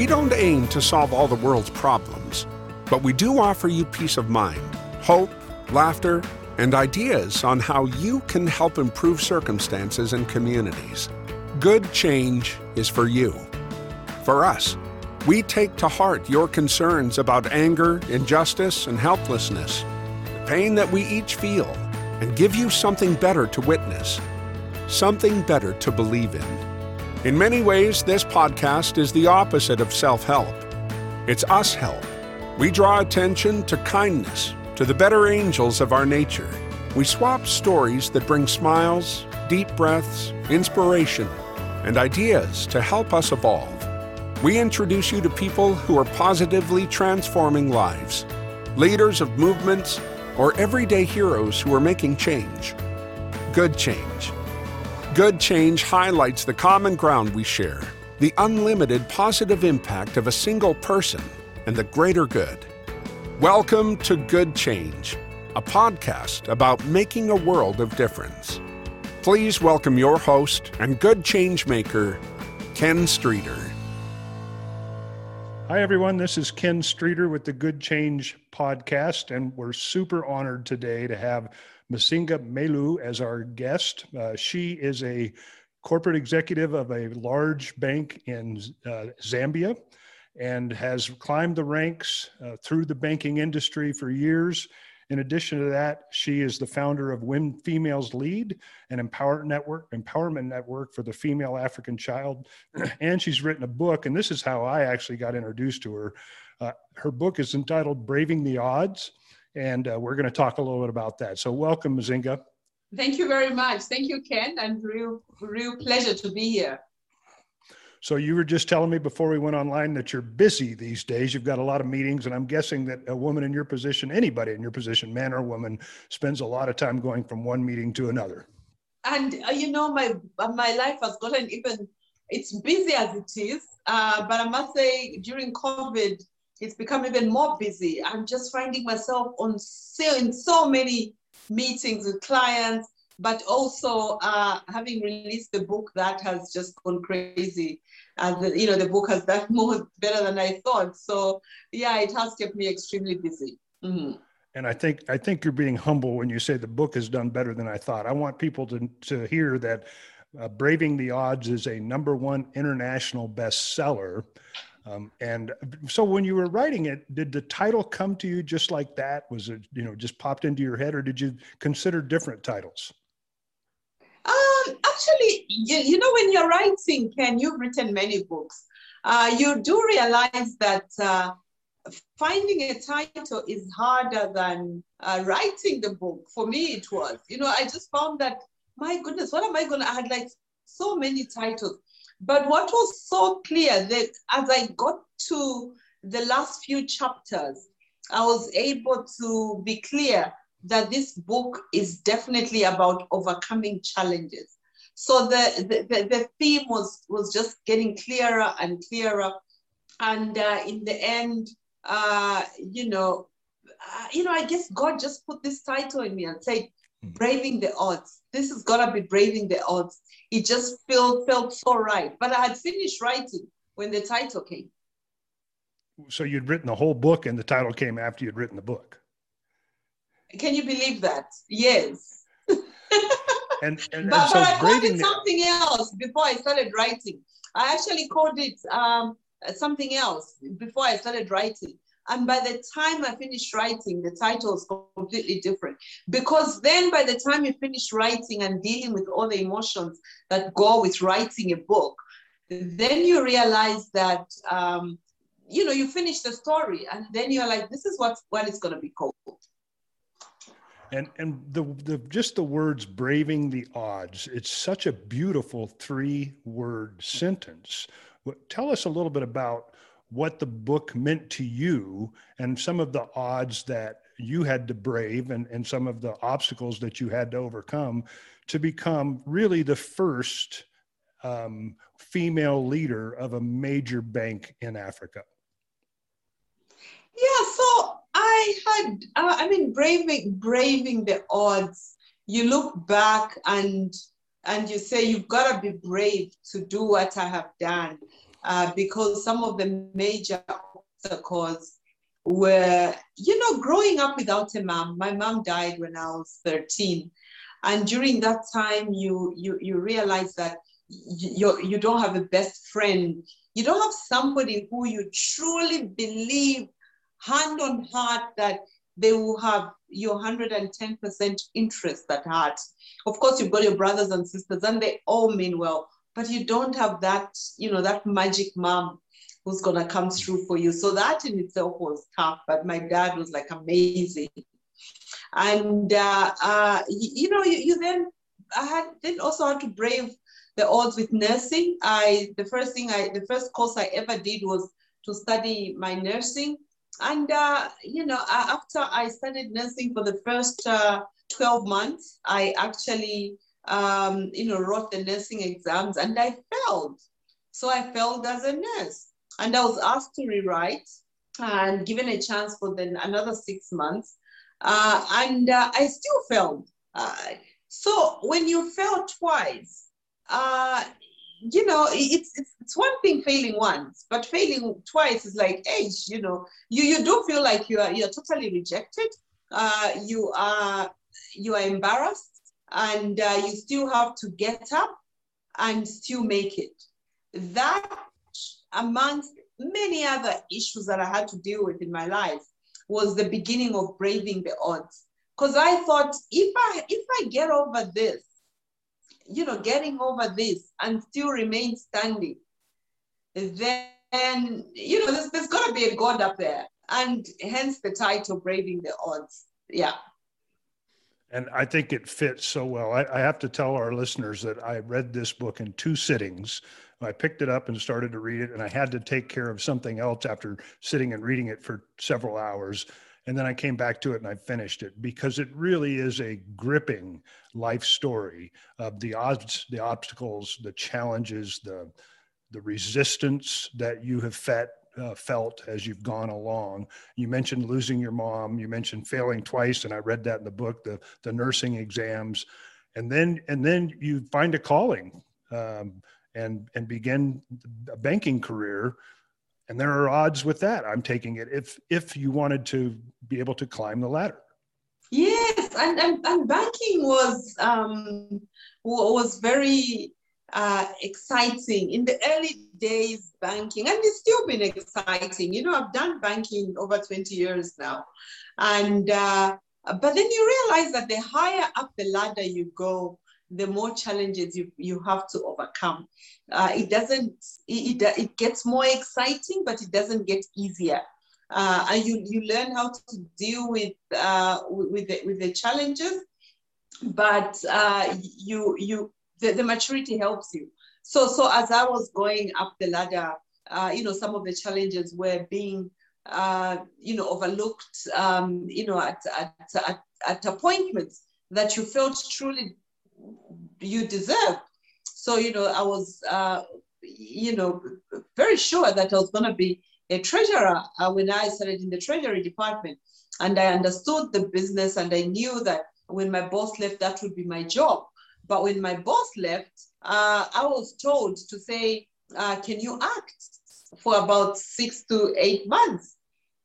We don't aim to solve all the world's problems, but we do offer you peace of mind, hope, laughter, and ideas on how you can help improve circumstances and communities. Good change is for you. For us, we take to heart your concerns about anger, injustice, and helplessness, the pain that we each feel, and give you something better to witness, something better to believe in. In many ways, this podcast is the opposite of self help. It's us help. We draw attention to kindness, to the better angels of our nature. We swap stories that bring smiles, deep breaths, inspiration, and ideas to help us evolve. We introduce you to people who are positively transforming lives, leaders of movements, or everyday heroes who are making change. Good change. Good change highlights the common ground we share, the unlimited positive impact of a single person, and the greater good. Welcome to Good Change, a podcast about making a world of difference. Please welcome your host and good change maker, Ken Streeter. Hi, everyone. This is Ken Streeter with the Good Change podcast, and we're super honored today to have Mizinga Melu as our guest. Uh, she is a corporate executive of a large bank in uh, Zambia and has climbed the ranks uh, through the banking industry for years. In addition to that, she is the founder of When Females Lead, an empower network, empowerment network for the female African child. and she's written a book, and this is how I actually got introduced to her. Uh, her book is entitled Braving the Odds and uh, we're going to talk a little bit about that. So, welcome, Mizinga. Thank you very much. Thank you, Ken, and real, real pleasure to be here. So, you were just telling me before we went online that you're busy these days. You've got a lot of meetings, and I'm guessing that a woman in your position, anybody in your position, man or woman, spends a lot of time going from one meeting to another. And uh, you know, my my life has gotten even. It's busy as it is, uh, but I must say, during COVID, it's become even more busy. I'm just finding myself on so, in so many meetings with clients, but also uh, having released the book that has just gone crazy. And the, you know, the book has done more better than I thought. So yeah, it has kept me extremely busy. Mm-hmm. And I think I think you're being humble when you say the book has done better than I thought. I want people to to hear that uh, Braving the Odds is a number one international bestseller. Um, and so when you were writing it, did the title come to you just like that? Was it, you know, just popped into your head or did you consider different titles? Um, actually, you, you know, when you're writing, Ken, you've written many books. Uh, you do realize that uh, finding a title is harder than uh, writing the book. For me, it was. You know, I just found that, my goodness, what am I going to add? Like so many titles. But what was so clear that as I got to the last few chapters, I was able to be clear that this book is definitely about overcoming challenges. So the, the, the, the theme was, was just getting clearer and clearer. And uh, in the end, uh, you know, uh, you know, I guess God just put this title in me and said. Braving the odds. This is gonna be braving the odds it just felt felt so right. But I had finished writing when the title came. So you'd written the whole book, and the title came after you'd written the book. Can you believe that? Yes. and, and, and but, so but I called it something else before I started writing. I actually called it um, something else before I started writing. And by the time I finished writing, the title is completely different. Because then by the time you finish writing and dealing with all the emotions that go with writing a book, then you realize that, um, you know, you finish the story and then you're like, this is what, what it's going to be called. And, and the, the just the words braving the odds, it's such a beautiful three word sentence. Tell us a little bit about what the book meant to you and some of the odds that you had to brave and, and some of the obstacles that you had to overcome to become really the first um, female leader of a major bank in Africa? Yeah, so I had, uh, I mean, braving, braving the odds. You look back and and you say you've got to be brave to do what I have done. Uh, because some of the major obstacles were, you know, growing up without a mom. My mom died when I was 13. And during that time, you you you realize that you, you don't have a best friend. You don't have somebody who you truly believe hand on heart that they will have your 110% interest at heart. Of course, you've got your brothers and sisters, and they all mean well, but you don't have that, you know, that magic mom who's gonna come through for you. So that in itself was tough, but my dad was like amazing. And uh, uh, you, you, know, you, you then I had then also had to brave the odds with nursing. I the first thing I the first course I ever did was to study my nursing and, uh, you know, after I studied nursing for the first uh, 12 months, I actually, um, you know, wrote the nursing exams and I failed. So I failed as a nurse. And I was asked to rewrite and given a chance for then another six months. Uh, and uh, I still failed. Uh, so when you fail twice, uh, you know, it's, it's, it's one thing failing once, but failing twice is like age. You know, you you do feel like you are you're totally rejected. Uh, you are you are embarrassed, and uh, you still have to get up and still make it. That, amongst many other issues that I had to deal with in my life, was the beginning of braving the odds. Because I thought if I if I get over this you know, getting over this and still remain standing, then, you know, there's, there's got to be a God up there. And hence the title, Braving the Odds. Yeah. And I think it fits so well. I, I, have to tell our listeners that I read this book in two sittings. I picked it up and started to read it, and I had to take care of something else after sitting and reading it for several hours and then I came back to it and I finished it because it really is a gripping life story of the odds, the obstacles, the challenges, the the resistance that you have fet, uh, felt as you've gone along. You mentioned losing your mom. You mentioned failing twice, and I read that in the book. The the nursing exams, and then and then you find a calling um, and and begin a banking career and there are odds with that i'm taking it if if you wanted to be able to climb the ladder yes and and, and banking was um was very uh, exciting in the early days banking and it's still been exciting you know i've done banking over 20 years now and uh, but then you realize that the higher up the ladder you go the more challenges you, you have to overcome. Uh, it doesn't, it, it, gets more exciting, but it doesn't get easier. Uh, and you, you learn how to deal with, uh, with, the, with the challenges, but uh, you, you, the, the maturity helps you. So, so as I was going up the ladder, uh, you know, some of the challenges were being, uh, you know, overlooked, um, you know, at, at, at, at appointments that you felt truly you deserve. So, you know, I was, uh, you know, very sure that I was going to be a treasurer uh, when I started in the treasury department. And I understood the business and I knew that when my boss left, that would be my job. But when my boss left, uh, I was told to say, uh, can you act for about six to eight months?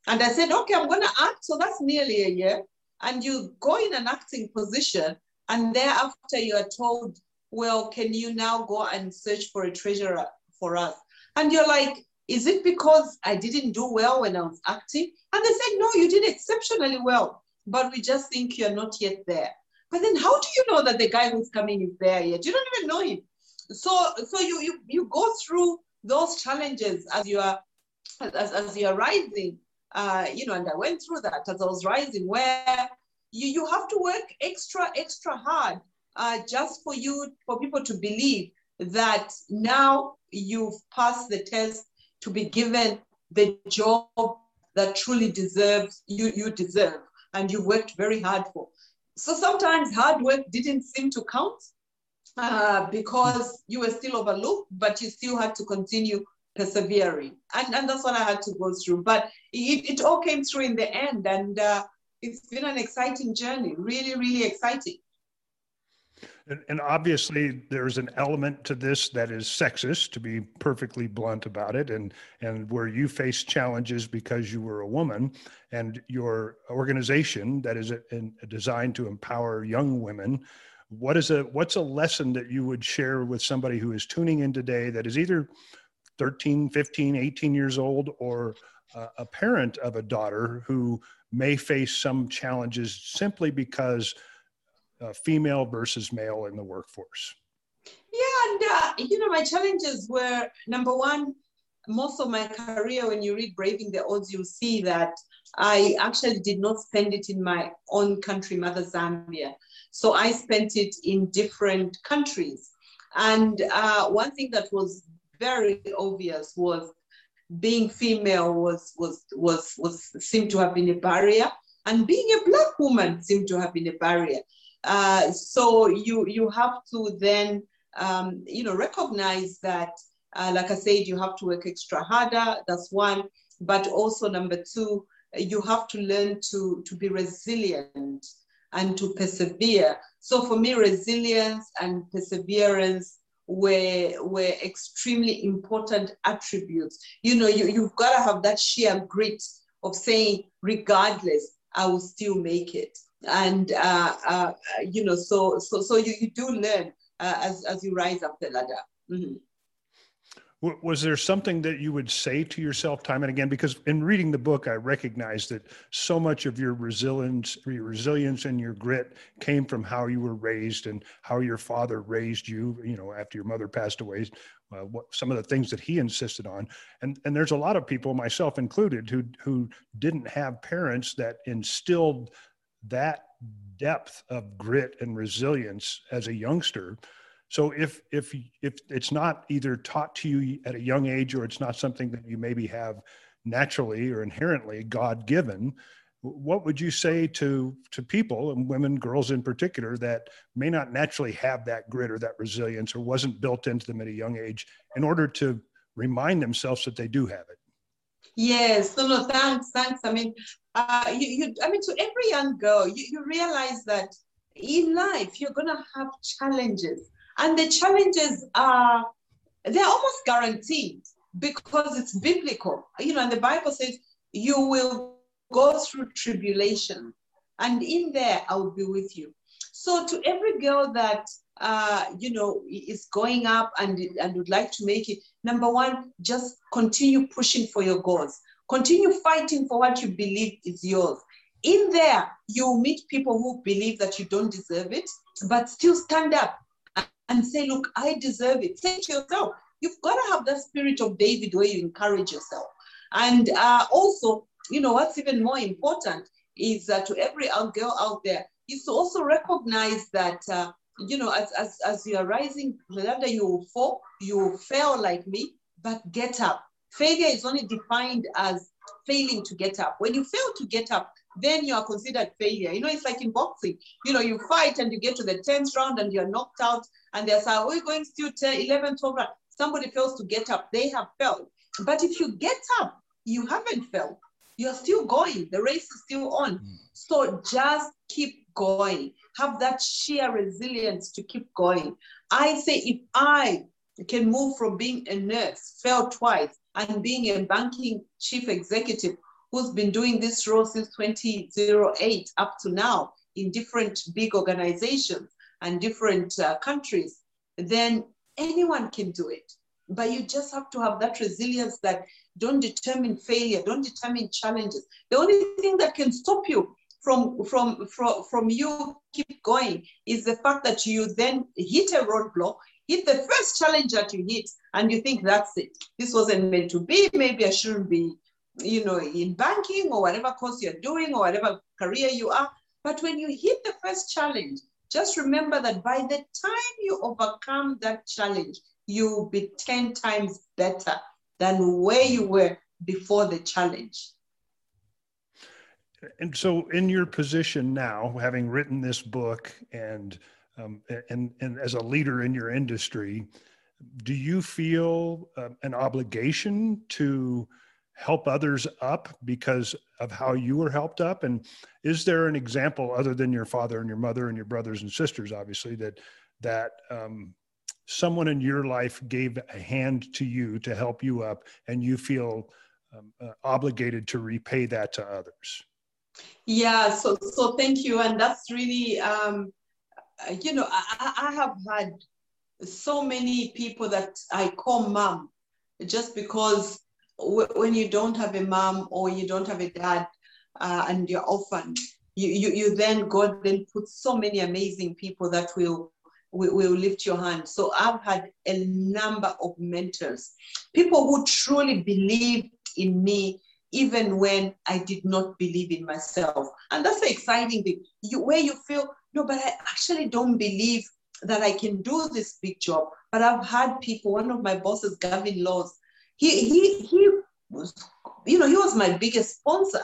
And I said, okay, I'm going to act. So that's nearly a year. And you go in an acting position and thereafter, you are told, well, can you now go and search for a treasurer for us? And you're like, is it because I didn't do well when I was acting? And they said, no, you did exceptionally well, but we just think you're not yet there. But then how do you know that the guy who's coming is there yet? You don't even know him. So, so you, you, you go through those challenges as you are, as, as you are rising, uh, you know, and I went through that as I was rising where you, you have to work extra, extra hard uh, just for you, for people to believe that now you've passed the test to be given the job that truly deserves you, you deserve and you worked very hard for. So sometimes hard work didn't seem to count uh, because you were still overlooked, but you still had to continue persevering. And, and that's what I had to go through. But it, it all came through in the end. And uh, it's been an exciting journey, really, really exciting. And, and, obviously, there's an element to this that is sexist, to be perfectly blunt about it, and and where you face challenges because you were a woman, and your organization that is a, a designed to empower young women. What is a what's a lesson that you would share with somebody who is tuning in today that is either 13, 15, 18 years old, or uh, a parent of a daughter who may face some challenges simply because uh, female versus male in the workforce? Yeah, and uh, you know, my challenges were number one, most of my career, when you read Braving the Odds, you'll see that I actually did not spend it in my own country, Mother Zambia. So I spent it in different countries. And uh, one thing that was very obvious was being female was, was, was, was seemed to have been a barrier. And being a black woman seemed to have been a barrier. Uh, so you you have to then um, you know recognize that, uh, like I said, you have to work extra harder. That's one. But also number two, you have to learn to to be resilient and to persevere. So for me, resilience and perseverance were were extremely important attributes. You know, you, you've got to have that sheer grit of saying, regardless, I will still make it and uh, uh, you know, so so so you, you do learn uh, as as you rise up the ladder. Mm-hmm. Was there something that you would say to yourself time and again? Because in reading the book, I recognized that so much of your resilience, your resilience, and your grit came from how you were raised and how your father raised you. You know, after your mother passed away, uh, what some of the things that he insisted on and and there's a lot of people myself included who who didn't have parents that instilled that depth of grit and resilience as a youngster. So if if if it's not either taught to you at a young age or it's not something that you maybe have naturally or inherently god given what would you say to to people and women girls in particular that may not naturally have that grit or that resilience or wasn't built into them at a young age in order to remind themselves that they do have it Yes, no, no, thanks, thanks. I mean, uh, you, you, I mean, to every young girl, you, you realize that in life you're gonna have challenges, and the challenges are they're almost guaranteed because it's biblical. You know, and the Bible says you will go through tribulation, and in there I will be with you. So to every girl that uh, you know, is going up and, and would like to make it, number one, just continue pushing for your goals. Continue fighting for what you believe is yours. In there, you'll meet people who believe that you don't deserve it, but still stand up and say, Look, I deserve it. Say to yourself, you've got to have that spirit of David where you encourage yourself. And uh, also, you know, what's even more important is that to every girl out there, is to also recognize that uh, you know, as, as, as you are rising the ladder, you will fall, you will fail like me, but get up. Failure is only defined as failing to get up. When you fail to get up, then you are considered failure. You know, it's like in boxing. You know, you fight and you get to the 10th round and you're knocked out, and they're saying, we're going still 10, 11, 12 round. Somebody fails to get up, they have failed. But if you get up, you haven't failed. You're still going. The race is still on. Mm. So just keep going. Have that sheer resilience to keep going. I say if I can move from being a nurse, failed twice, and being a banking chief executive who's been doing this role since 2008 up to now in different big organizations and different uh, countries, then anyone can do it. But you just have to have that resilience that don't determine failure, don't determine challenges. The only thing that can stop you from, from, from, from you keep going is the fact that you then hit a roadblock, hit the first challenge that you hit, and you think that's it. This wasn't meant to be. Maybe I shouldn't be, you know, in banking or whatever course you're doing or whatever career you are. But when you hit the first challenge, just remember that by the time you overcome that challenge, you'll be 10 times better than where you were before the challenge and so in your position now having written this book and um, and and as a leader in your industry do you feel uh, an obligation to help others up because of how you were helped up? And is there an example other than your father and your mother and your brothers and sisters, obviously, that that um, someone in your life gave a hand to you to help you up, and you feel um, uh, obligated to repay that to others? Yeah. So so thank you, and that's really um, you know I, I have had so many people that I call mom just because when you don't have a mom or you don't have a dad uh, and you're orphan, you, you, you then God then puts so many amazing people that will, will, will lift your hand. So I've had a number of mentors, people who truly believed in me even when I did not believe in myself. And that's the exciting thing, you, where you feel, no, but I actually don't believe that I can do this big job. But I've had people, one of my bosses, Gavin Laws, he he he was, you know, he was my biggest sponsor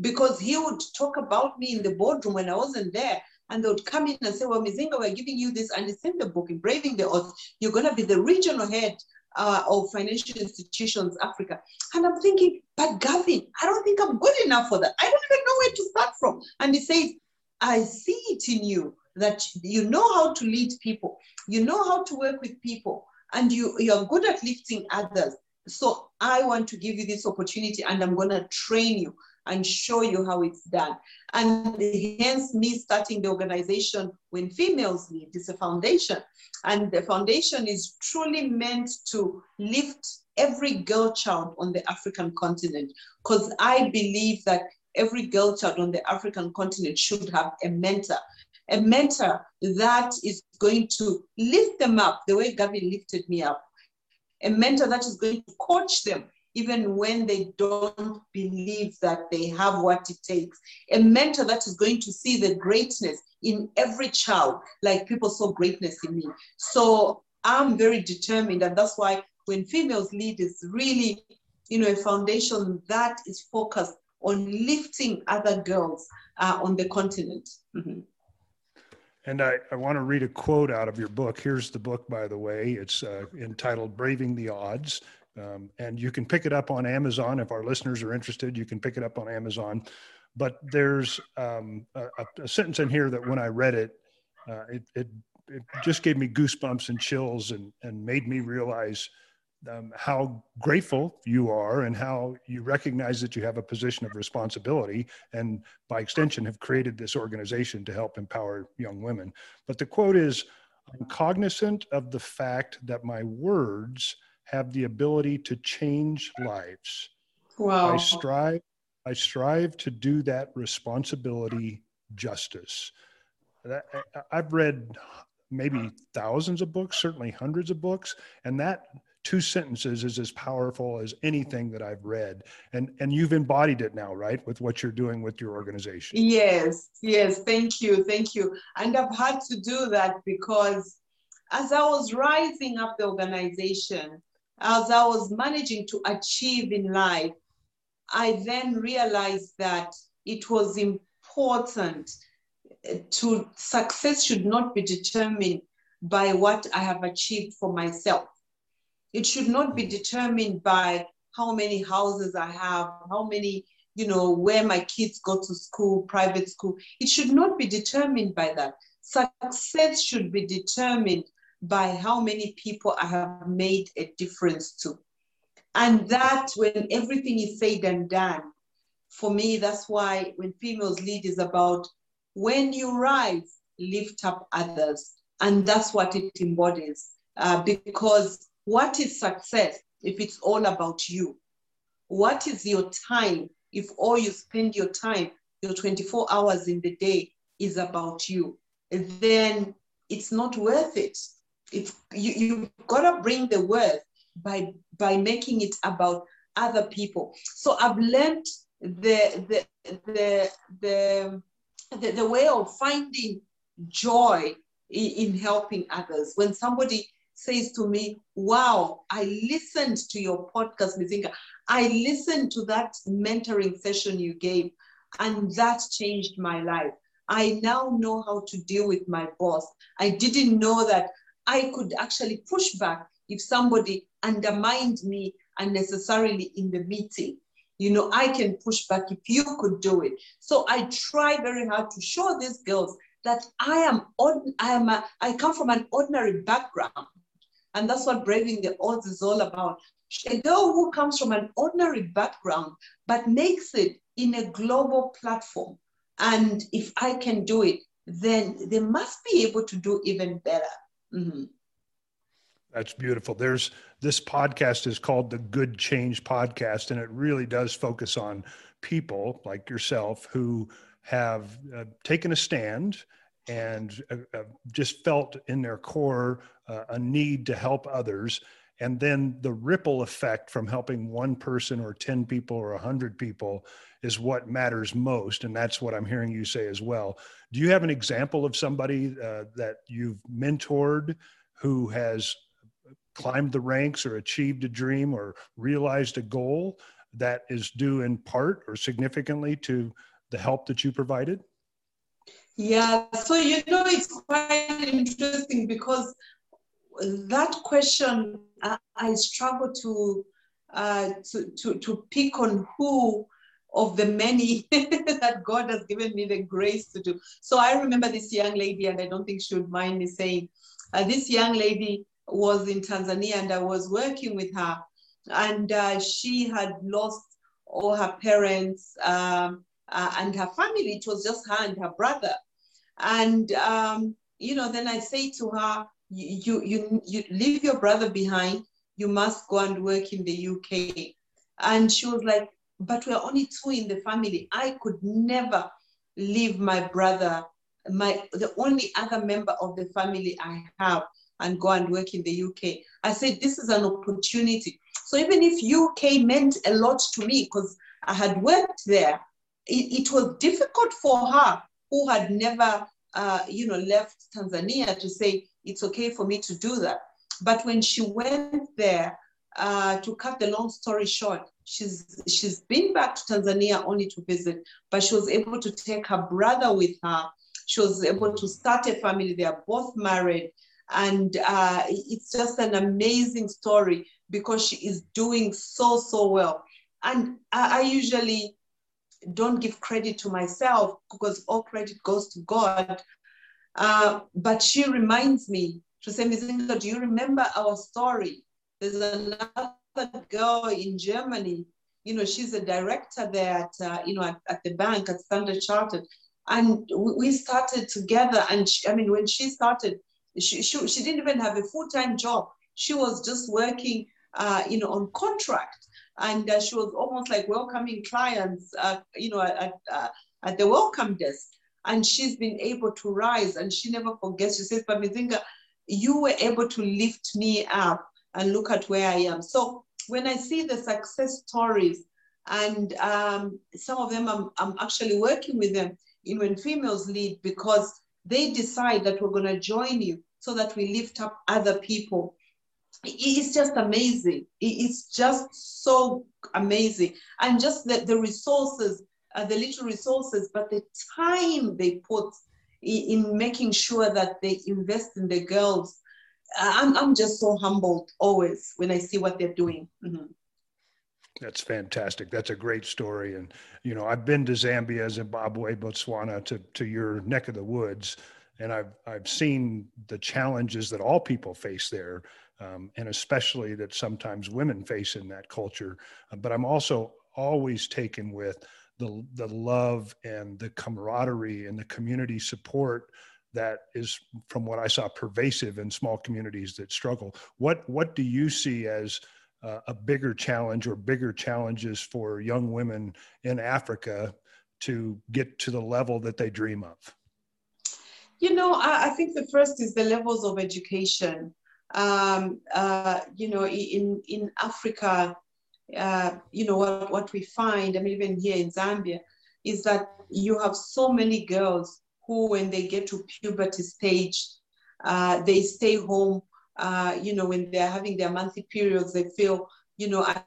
because he would talk about me in the boardroom when I wasn't there. And they would come in and say, Well, Mizinga, we're giving you this, and it's in the book, Braving the Odds. You're going to be the regional head uh, of financial institutions, Africa. And I'm thinking, But Gavin, I don't think I'm good enough for that. I don't even know where to start from. And he says, I see it in you that you know how to lead people, you know how to work with people, and you, you're good at lifting others. So I want to give you this opportunity and I'm going to train you and show you how it's done. And hence me starting the organization When Females Lead is a foundation. And the foundation is truly meant to lift every girl child on the African continent because I believe that every girl child on the African continent should have a mentor a mentor that is going to lift them up the way Gavin lifted me up, a mentor that is going to coach them even when they don't believe that they have what it takes, a mentor that is going to see the greatness in every child, like people saw greatness in me. So I'm very determined, and that's why when females lead is really, you know, a foundation that is focused on lifting other girls uh, on the continent. Mm-hmm. And I, I want to read a quote out of your book. Here's the book, by the way. It's uh, entitled Braving the Odds. Um, and you can pick it up on Amazon. If our listeners are interested, you can pick it up on Amazon. But there's um, a, a, sentence in here that when I read it, uh, it, it, it just gave me goosebumps and chills and, and made me realize um, how grateful you are and how you recognize that you have a position of responsibility and by extension have created this organization to help empower young women but the quote is i'm cognizant of the fact that my words have the ability to change lives wow. i strive i strive to do that responsibility justice i've read maybe thousands of books certainly hundreds of books and that two sentences is as powerful as anything that I've read. And and you've embodied it now, right, with what you're doing with your organization. Yes, yes, thank you, thank you. And I've had to do that because as I was rising up the organization, as I was managing to achieve in life, I then realized that it was important eh, to success should not be determined by what I have achieved for myself it should not be determined by how many houses I have, how many, you know, where my kids go to school, private school. It should not be determined by that. Success should be determined by how many people I have made a difference to. And that, when everything is said and done, for me, that's why when females lead is about when you rise, lift up others. And that's what it embodies. Uh, because what is success if it's all about you? What is your time if all you spend your time, your 24 hours in the day, is about you? Then it's not worth it. It's you, you've got to bring the worth by by making it about other people. So I've learned the the the the the, the way of finding joy in, in helping others. When somebody says to me, Wow, I listened to your podcast, Mizinga. I listened to that mentoring session you gave, and that changed my life. I now know how to deal with my boss. I didn't know that I could actually push back if somebody undermined me unnecessarily in the meeting. you know, I can push back if you could do it. So I try very hard to show these girls that I am, I am, a, I come from an ordinary background. And that's what Braving the Odds is all about. A girl who comes from an ordinary background, but makes it in a global platform. And if I can do it, then they must be able to do even better. Mm-hmm. That's beautiful. There's this podcast is called the Good Change Podcast, and it really does focus on people like yourself who have uh, taken a stand and uh, uh, just felt in their core uh, a need to help others and then the ripple effect from helping one person or 10 people or 100 people is what matters most and that's what i'm hearing you say as well. Do you have an example of somebody uh, that you've mentored who has climbed the ranks or achieved a dream or realized a goal that is due in part or significantly to the help that you provided? Yeah, so you know, it's quite interesting because that question I, I struggle to, uh, to to to pick on who of the many that God has given me the grace to do. So I remember this young lady, and I don't think she would mind me saying, uh, this young lady was in Tanzania, and I was working with her, and uh, she had lost all her parents. Um, uh, and her family. It was just her and her brother. And um, you know, then I say to her, you you you leave your brother behind. You must go and work in the UK. And she was like, but we're only two in the family. I could never leave my brother, my the only other member of the family I have, and go and work in the UK. I said, this is an opportunity. So even if UK meant a lot to me because I had worked there, it, it was difficult for her who had never, uh, you know, left Tanzania to say it's okay for me to do that. But when she went there, uh, to cut the long story short, she's she's been back to Tanzania only to visit, but she was able to take her brother with her. She was able to start a family. They are both married, and uh, it's just an amazing story because she is doing so so well. And I, I usually don't give credit to myself because all credit goes to God. Uh, but she reminds me to say, Mizinga, do you remember our story? There's another girl in Germany, you know, she's a director there at, uh, you know, at, at, the bank at Standard Chartered. And we started together. And she, I mean, when she started, she, she, she didn't even have a full-time job. She was just working, uh, you know, on contract and uh, she was almost like welcoming clients, uh, you know, at, uh, at the welcome desk. And she's been able to rise, and she never forgets. She says, "Pamizinga, you were able to lift me up, and look at where I am." So when I see the success stories, and um, some of them, I'm, I'm actually working with them in when females lead because they decide that we're going to join you so that we lift up other people it's just amazing. It's just so amazing. And just the, the resources, uh, the little resources, but the time they put in, in, making sure that they invest in the girls. I'm, I'm just so humbled always when I see what they're doing. Mm-hmm. That's fantastic. That's a great story. And, you know, I've been to Zambia, Zimbabwe, Botswana, to, to your neck of the woods. And I've, I've seen the challenges that all people face there um, and especially that sometimes women face in that culture. Uh, but I'm also always taken with the the love and the camaraderie and the community support that is, from what I saw, pervasive in small communities that struggle. What what do you see as uh, a bigger challenge or bigger challenges for young women in Africa to get to the level that they dream of? You know, I, I think the first is the levels of education um, uh, you know, in, in Africa, uh, you know, what, what we find, I mean, even here in Zambia, is that you have so many girls who, when they get to puberty stage, uh, they stay home, uh, you know, when they're having their monthly periods, they feel, you know, I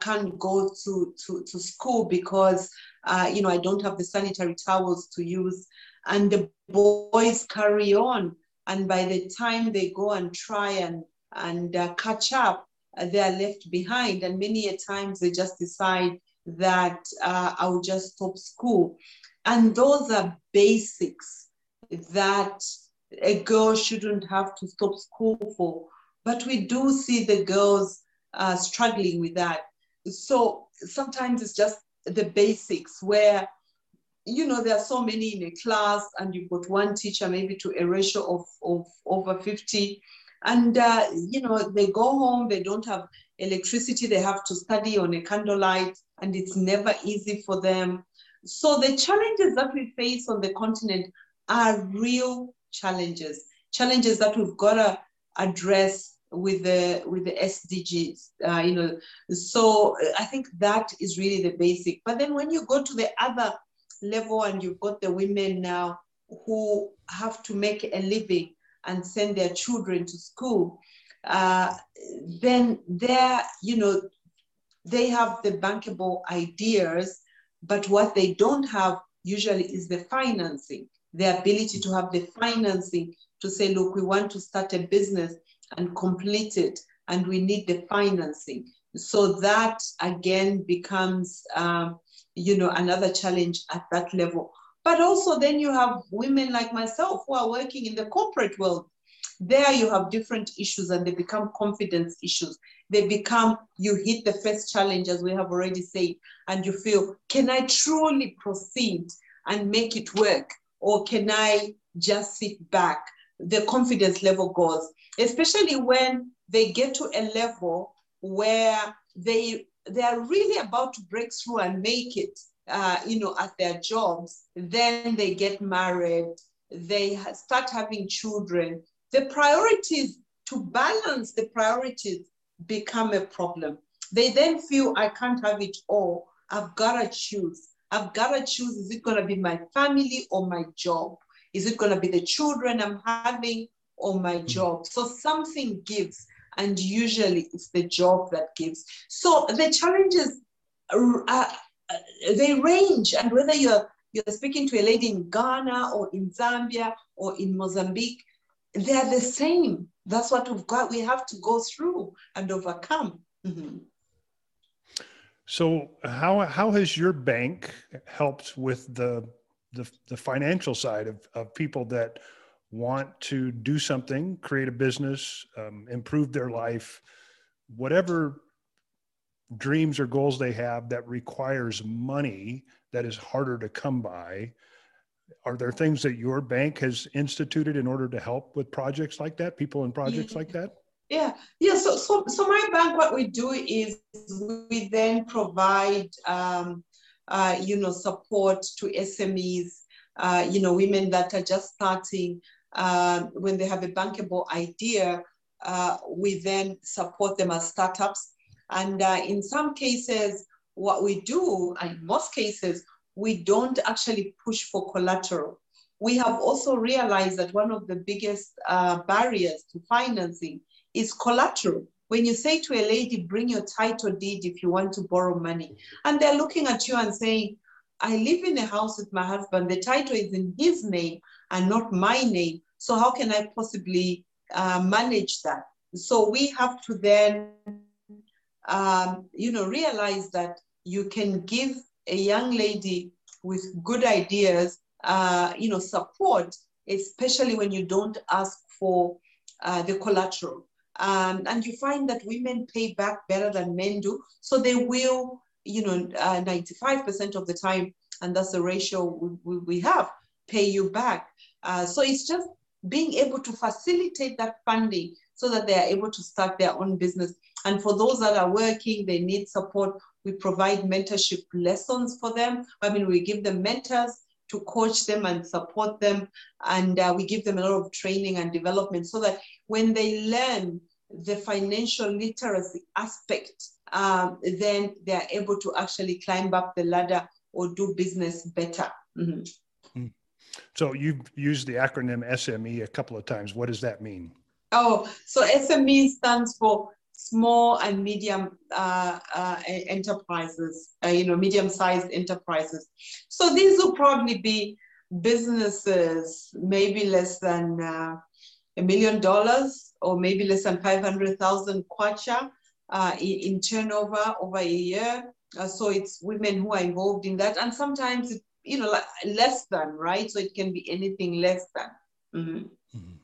can't go to, to, to school because, uh, you know, I don't have the sanitary towels to use. And the boys carry on and by the time they go and try and, and uh, catch up, uh, they are left behind. And many a times they just decide, that uh, I'll just stop school. And those are basics that a girl shouldn't have to stop school for. But we do see the girls uh, struggling with that. So sometimes it's just the basics where, you know, there are so many in a class and you've got one teacher maybe to a ratio of, of over 50. And, uh, you know, they go home, they don't have electricity, they have to study on a candlelight, and it's never easy for them. So the challenges that we face on the continent are real challenges, challenges that we've got to address with the with the SDGs. Uh, you know, so I think that is really the basic. But then when you go to the other level and you've got the women now who have to make a living and send their children to school, uh, then they're you know they have the bankable ideas, but what they don't have usually is the financing, the ability to have the financing to say, look, we want to start a business and complete it, and we need the financing. So that again becomes, um, you know, another challenge at that level. But also, then you have women like myself who are working in the corporate world. There, you have different issues, and they become confidence issues. They become you hit the first challenge, as we have already said, and you feel, can I truly proceed and make it work, or can I just sit back? The confidence level goes especially when they get to a level where they they are really about to break through and make it, uh, you know, at their jobs. Then they get married, they start having children. The priorities to balance the priorities become a problem. They then feel I can't have it all. I've got to choose. I've got to choose is it going to be my family or my job? Is it going to be the children I'm having or my mm. job. So something gives, and usually it's the job that gives. So the challenges, uh, they range, and whether you're you're speaking to a lady in Ghana or in Zambia or in Mozambique, they're the same. That's what we've got. We have to go through and overcome. Mm-hmm. So, how how has your bank helped with the the, the financial side of, of people that want to do something, create a business, um, improve their life, whatever dreams or goals they have that requires money that is harder to come by. Are there things that your bank has instituted in order to help with projects like that, people in projects yeah. like that? Yeah, yeah. So, so, so my bank, what we do is we then provide, um, uh, you know, support to SMEs, uh, you know, women that are just starting, uh, when they have a bankable idea, uh, we then support them as startups. And uh, in some cases, what we do, and in most cases, we don't actually push for collateral. We have also realized that one of the biggest uh, barriers to financing is collateral. When you say to a lady, bring your title deed if you want to borrow money, and they're looking at you and saying, I live in a house with my husband, the title is in his name, and not my name. So how can I possibly uh, manage that? So we have to then, um, you know, realize that you can give a young lady with good ideas, uh, you know, support, especially when you don't ask for uh, the collateral. Um, and you find that women pay back better than men do. So they will, you know, 95% uh, of the time, and that's the ratio we, we, have, pay you back. Uh, so it's just being able to facilitate that funding so that they are able to start their own business. And for those that are working, they need support. We provide mentorship lessons for them. I mean, we give them mentors to coach them and support them. And uh, we give them a lot of training and development so that when they learn the financial literacy aspect, um, then they're able to actually climb up the ladder or do business better. Mm-hmm. So you've used the acronym SME a couple of times. What does that mean? Oh, so SME stands for small and medium uh, uh, enterprises, uh, you know, medium-sized enterprises. So these will probably be businesses, maybe less than uh, a million dollars or maybe less than 500,000 kwacha. Uh, in, in, turnover over a year. Uh, so it's women who are involved in that, and sometimes it, you know less than right. So it can be anything less than. Mm-hmm. Mm-hmm.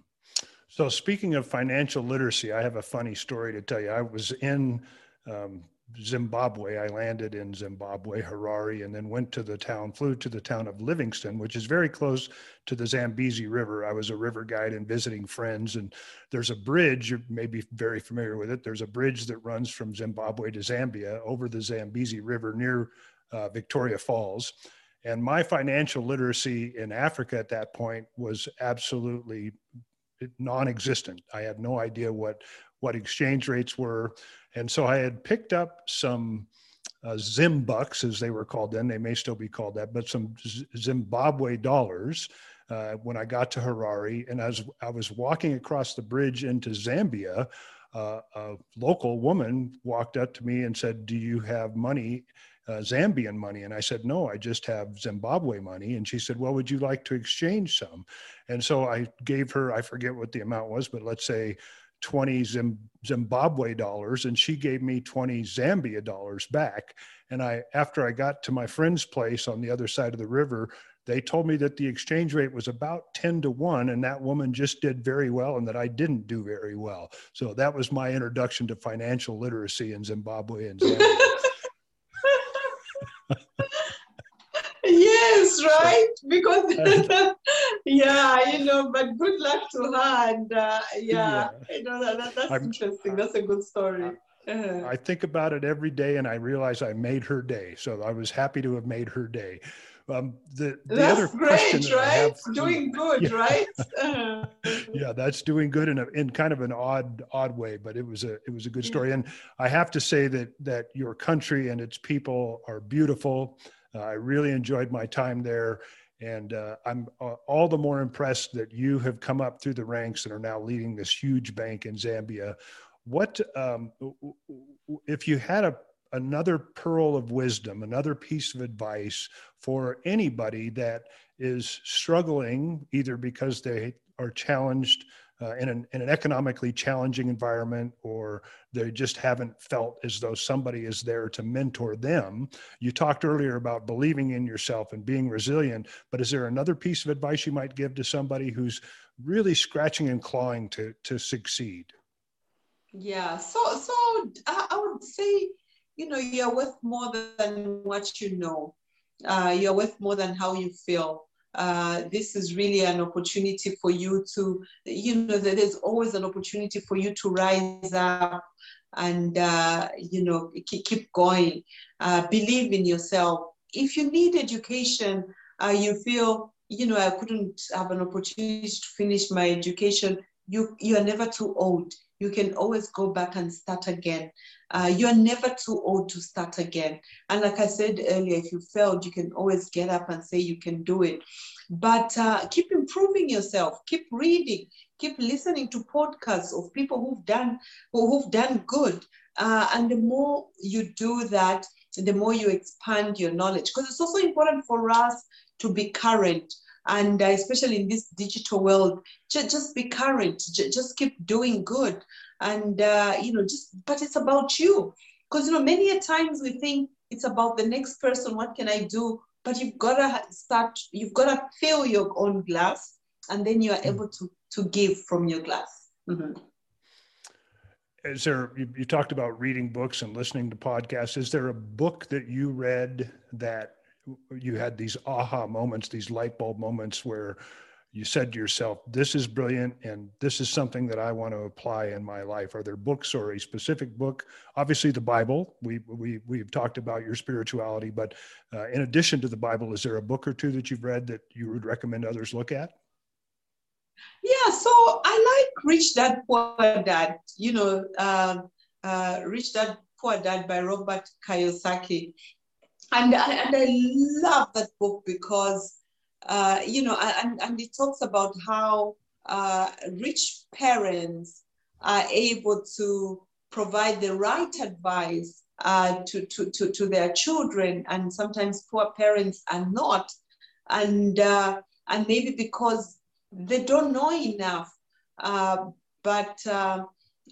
So speaking of financial literacy, I have a funny story to tell you. I was in um, Zimbabwe. I landed in Zimbabwe, Harare, and then went to the town, flew to the town of Livingstone, which is very close to the Zambezi River. I was a river guide and visiting friends. And there's a bridge, you may be very familiar with it. There's a bridge that runs from Zimbabwe to Zambia over the Zambezi River near uh, Victoria Falls. And my financial literacy in Africa at that point was absolutely non-existent. I had no idea what what exchange rates were. And so I had picked up some uh, Zimbucks, as they were called then, they may still be called that, but some Zimbabwe dollars uh, when I got to Harare. And as I was walking across the bridge into Zambia, uh, a local woman walked up to me and said, Do you have money? Uh, Zambian money. And I said, No, I just have Zimbabwe money. And she said, Well, would you like to exchange some? And so I gave her, I forget what the amount was, but let's say 20 Zimbabwe dollars and she gave me 20 Zambia dollars back. And I, after I got to my friend's place on the other side of the river, they told me that the exchange rate was about 10 to 1 and that woman just did very well and that I didn't do very well. So that was my introduction to financial literacy in Zimbabwe and Zambia. yes, right? Because yeah, you know, but good luck to her. And uh, yeah, yeah, you know, that, that's I'm, interesting. That's a good story. Uh-huh. I think about it every day and I realize I made her day. So I was happy to have made her day. Um, the, the that's other great, that right? Have, doing good, yeah. right? Uh-huh. yeah, that's doing good in a, in kind of an odd odd way, but it was a it was a good story. And I have to say that that your country and its people are beautiful. Uh, I really enjoyed my time there. And uh, I'm uh, all the more impressed that you have come up through the ranks and are now leading this huge bank in Zambia. What, um, if you had a, another pearl of wisdom, another piece of advice for anybody that is struggling either because they are challenged uh, in, an, in an economically challenging environment or they just haven't felt as though somebody is there to mentor them. You talked earlier about believing in yourself and being resilient, but is there another piece of advice you might give to somebody who's really scratching and clawing to, to succeed? Yeah, so so I, I would say, you know, you're worth more than what you know. Uh, you're worth more than how you feel. Uh, this is really an opportunity for you to, you know, there's always an opportunity for you to rise up and, uh, you know, keep, going. Uh, believe in yourself. If you need education, uh, you feel, you know, I couldn't have an opportunity to finish my education, you, you are never too old you can always go back and start again. Uh, you're never too old to start again. And like I said earlier, if you failed, you can always get up and say you can do it. But uh, keep improving yourself, keep reading, keep listening to podcasts of people who've done who've done good. Uh, and the more you do that, the more you expand your knowledge. Because it's also important for us to be current and uh, especially in this digital world just, be current just keep doing good. And uh, you know just but it's about you. Because you know many a times we think it's about the next person what can i do? But you've got to start you've got to fill your own glass and then you are mm-hmm. able to to give from your glass. Mm-hmm. is there you, you talked about reading books and listening to podcasts. Is there a book that you read that you had these aha moments, these light bulb moments where you said to yourself, this is brilliant and this is something that I want to apply in my life? Are there books or a specific book? Obviously, the Bible. We, we, we've talked about your spirituality, but uh, in addition to the Bible, is there a book or two that you've read that you would recommend others look at? Yeah, so I like Rich Dad Poor Dad, you know, uh, uh, Rich Dad Poor Dad by Robert Kiyosaki and and I love that book because uh, you know and, and it talks about how uh, rich parents are able to provide the right advice uh, to, to, to, to their children. And sometimes poor parents are not. And uh, and maybe because they don't know enough uh, but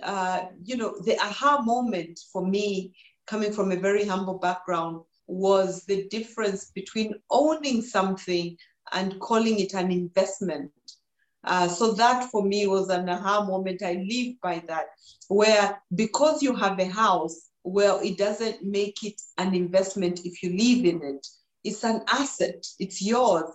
uh, you know, the aha moment for me, coming from a very humble background, was the difference between owning something and calling it an investment. Uh, so that for me was an aha moment. I live by that, where because you have a house, well, it doesn't make it an investment if you live in it. It's an asset, it's yours,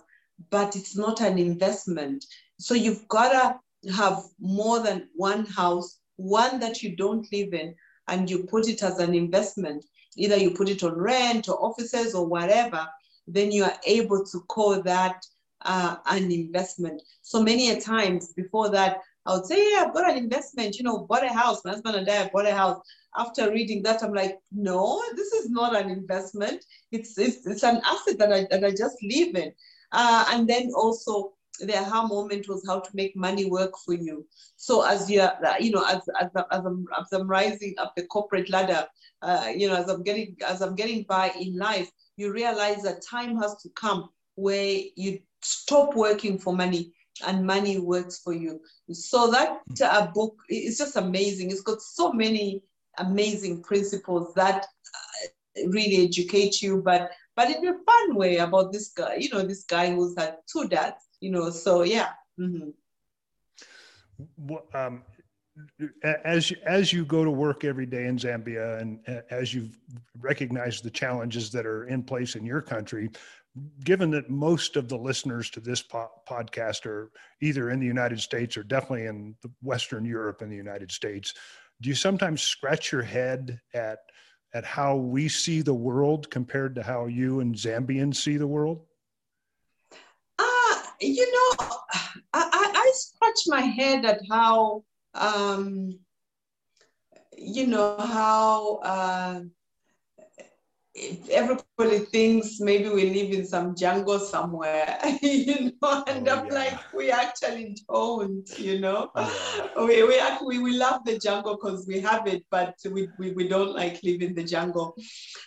but it's not an investment. So you've got to have more than one house, one that you don't live in, and you put it as an investment. Either you put it on rent or offices or whatever, then you are able to call that uh, an investment. So many a times before that, I would say, yeah, I've got an investment, you know, bought a house. My husband and I bought a house. After reading that, I'm like, no, this is not an investment. It's, it's, it's an asset that I, that I just live in. Uh, and then also the aha moment was how to make money work for you. So as you're, you know, as, as, as, I'm, as I'm rising up the corporate ladder, uh, you know, as I'm getting, as I'm getting by in life, you realize that time has to come where you stop working for money and money works for you. So that uh, book is just amazing. It's got so many amazing principles that uh, really educate you, but but in a fun way about this guy. You know, this guy who's had two dads. You know, so yeah. Mm-hmm. Well, um, as as you go to work every day in Zambia, and as you've recognized the challenges that are in place in your country, given that most of the listeners to this po- podcast are either in the United States or definitely in Western Europe and the United States, do you sometimes scratch your head at at how we see the world compared to how you and Zambians see the world? You know, I, I I scratch my head at how, um, you know, how uh, everybody thinks maybe we live in some jungle somewhere, you know, and oh, I'm yeah. like, we actually don't, you know. Oh, we, we actually we love the jungle because we have it, but we, we, we don't like live in the jungle.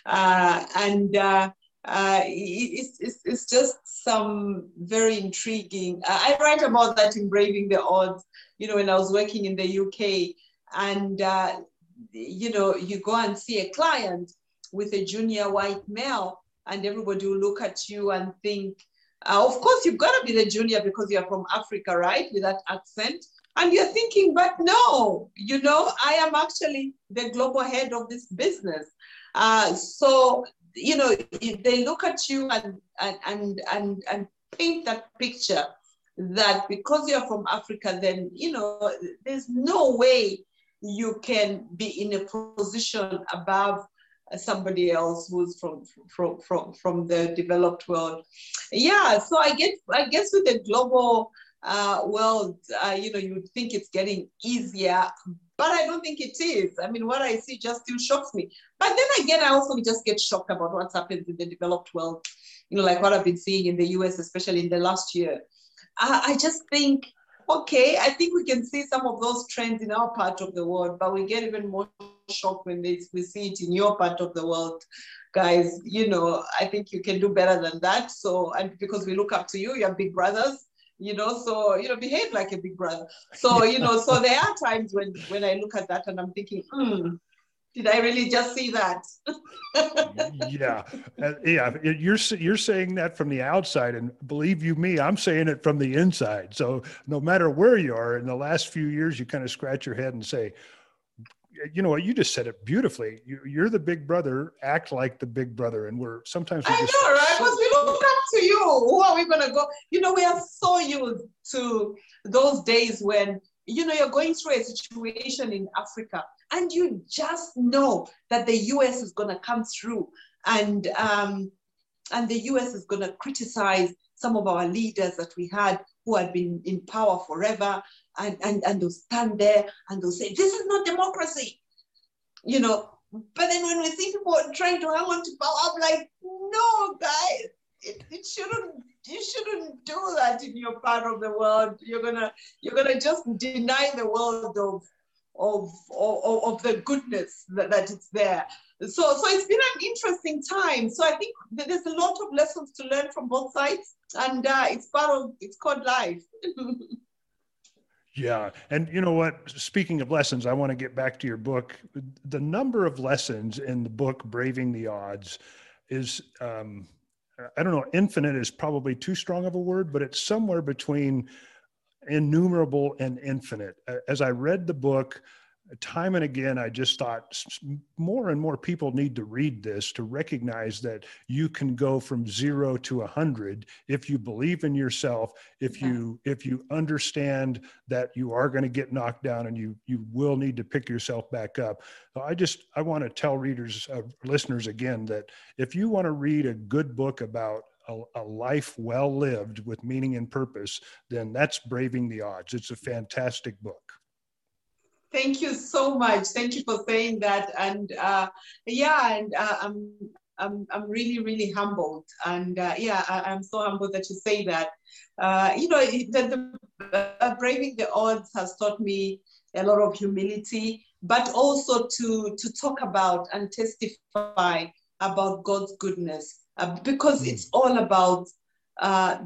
Uh, and uh, uh, it's, it's, it's just some very intriguing. I write about that in Braving the Odds, you know, when I was working in the UK. And, uh, you know, you go and see a client with a junior white male, and everybody will look at you and think, uh, of course, you've got to be the junior because you're from Africa, right? With that accent. And you're thinking, but no, you know, I am actually the global head of this business. Uh, so, you know, they look at you and, and, and, and, and paint that picture that because you're from Africa, then, you know, there's no way you can be in a position above somebody else who's from from from from the developed world. Yeah, so I get I guess with the global uh, world, uh, you know, you think it's getting easier, but I don't think it is. I mean, what I see just still shocks me. But then again, I also just get shocked about what's happened in the developed world. You know, like what I've been seeing in the U.S., especially in the last year. I, I just think okay, I think we can see some of those trends in our part of the world, but we get even more shocked when we see it in your part of the world. Guys, you know, I think you can do better than that. So, and because we look up to you, you're big brothers, you know, so, you know, behave like a big brother. So, you know, so there are times when, when I look at that and I'm thinking, hmm, did I really just see that? yeah, uh, yeah. You're you're saying that from the outside, and believe you me, I'm saying it from the inside. So no matter where you are, in the last few years, you kind of scratch your head and say, you know what? You just said it beautifully. You, are the big brother. Act like the big brother, and we're sometimes. We I know, right? Because we look up to you. Who are we gonna go? You know, we are so used to those days when you know you're going through a situation in Africa and you just know that the US is going to come through and um, and the US is going to criticize some of our leaders that we had who had been in power forever and, and, and they'll stand there and they'll say, this is not democracy, you know. But then when we see people trying to hang on to power, I'm like, no, guys, it, it shouldn't you shouldn't do that in your part of the world. You're gonna you're gonna just deny the world of of, of, of the goodness that, that it's there. So, so it's been an interesting time. So I think there's a lot of lessons to learn from both sides, and uh, it's part of it's called life. Yeah. And you know what? Speaking of lessons, I want to get back to your book. The number of lessons in the book, Braving the Odds, is, um, I don't know, infinite is probably too strong of a word, but it's somewhere between innumerable and infinite. As I read the book, time and again, I just thought more and more people need to read this to recognize that you can go from zero to a hundred if you believe in yourself, if you if you understand that you are going to get knocked down and you you will need to pick yourself back up. So I just I want to tell readers, uh, listeners again that if you want to read a good book about a, a, life well lived with meaning and purpose, then that's Braving the Odds. It's a fantastic book. Thank you so much. Thank you for saying that. And uh, yeah, and uh, I'm, I'm, I'm really, really humbled. And uh, yeah, I, am so humbled that you say that. Uh, you know, the, the uh, braving the odds has taught me a lot of humility, but also to to talk about and testify about God's goodness, uh, because mm. it's all about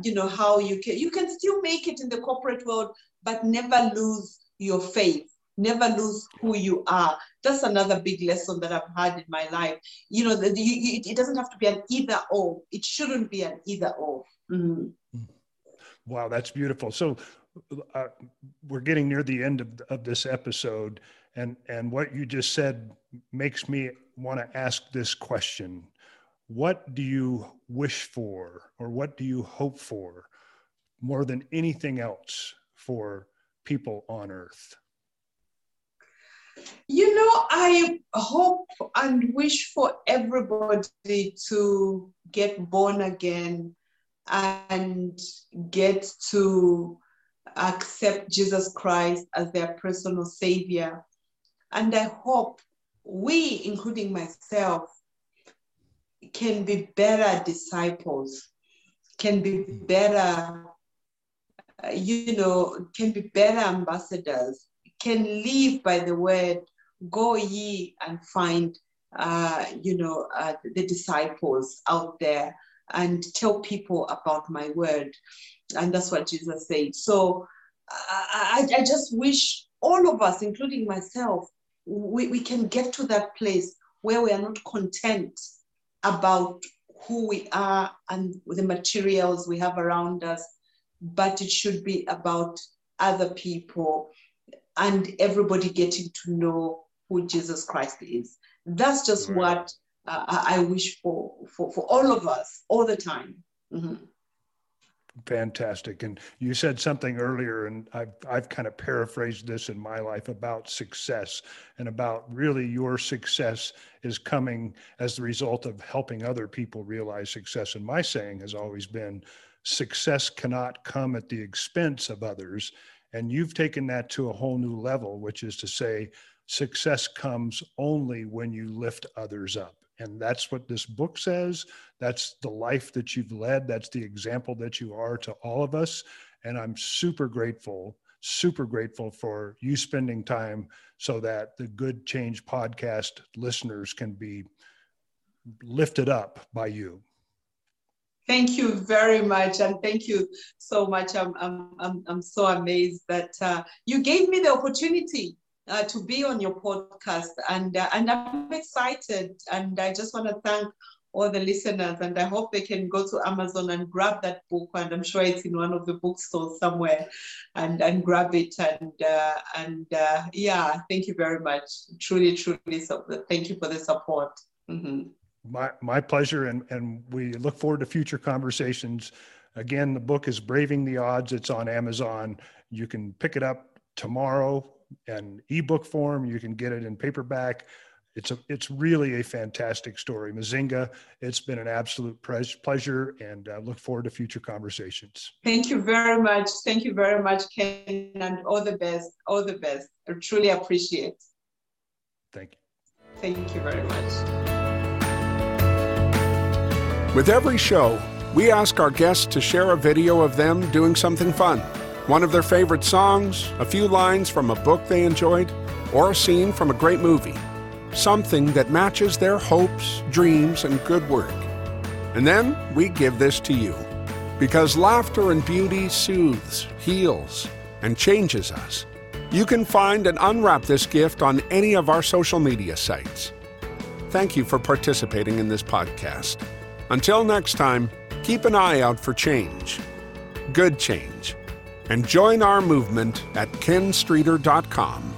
you know how you can you can still make it in the corporate world, but never lose your faith never lose who you are. That's another big lesson that I've had in my life. You know, the, you, it doesn't have to be an either or. It shouldn't be an either or. Mm-hmm. Wow, that's beautiful. So uh, we're getting near the end of, of this episode, and and what you just said makes me want to ask this question: What do you wish for, or what do you hope for, more than anything else for people on Earth? You know, I hope and wish for everybody to get born again and get to accept Jesus Christ as their personal savior. And I hope we, including myself, can be better disciples, can be better, you know, can be better ambassadors can live by the word, go ye and find, uh, you know, uh, the disciples out there and tell people about my word. And that's what Jesus said. So I, I just wish all of us, including myself, we, we can get to that place where we are not content about who we are and the materials we have around us, but it should be about other people and everybody getting to know who Jesus Christ is. That's just right. what uh, I wish for, for for all of us all the time. Mm-hmm. Fantastic. And you said something earlier, and I've, I've kind of paraphrased this in my life about success and about really your success is coming as the result of helping other people realize success. And my saying has always been success cannot come at the expense of others. And you've taken that to a whole new level, which is to say, success comes only when you lift others up. And that's what this book says. That's the life that you've led. That's the example that you are to all of us. And I'm super grateful, super grateful for you spending time so that the Good Change podcast listeners can be lifted up by you. Thank you very much. And thank you so much. I'm, I'm, I'm, I'm so amazed that uh, you gave me the opportunity uh, to be on your podcast. And, uh, and I'm excited. And I just want to thank all the listeners. And I hope they can go to Amazon and grab that book. And I'm sure it's in one of the bookstores somewhere and, and grab it. And, uh, and uh, yeah, thank you very much. Truly, truly. So thank you for the support. Mm-hmm. My, my pleasure, and, and we look forward to future conversations. Again, the book is Braving the Odds. It's on Amazon. You can pick it up tomorrow in ebook form. You can get it in paperback. It's a, it's really a fantastic story. Mizinga, it's been an absolute pleasure and uh, look forward to future conversations. Thank you very much. Thank you very much, Ken, and all the best. All the best. I truly appreciate. Thank you. Thank you very much. With every show, we ask our guests to share a video of them doing something fun. One of their favorite songs, a few lines from a book they enjoyed, or a scene from a great movie. Something that matches their hopes, dreams, and good work. And then we give this to you. Because laughter and beauty soothes, heals, and changes us. You can find and unwrap this gift on any of our social media sites. Thank you for participating in this podcast. Until next time, keep an eye out for change, good change, and join our movement at kenstreeter.com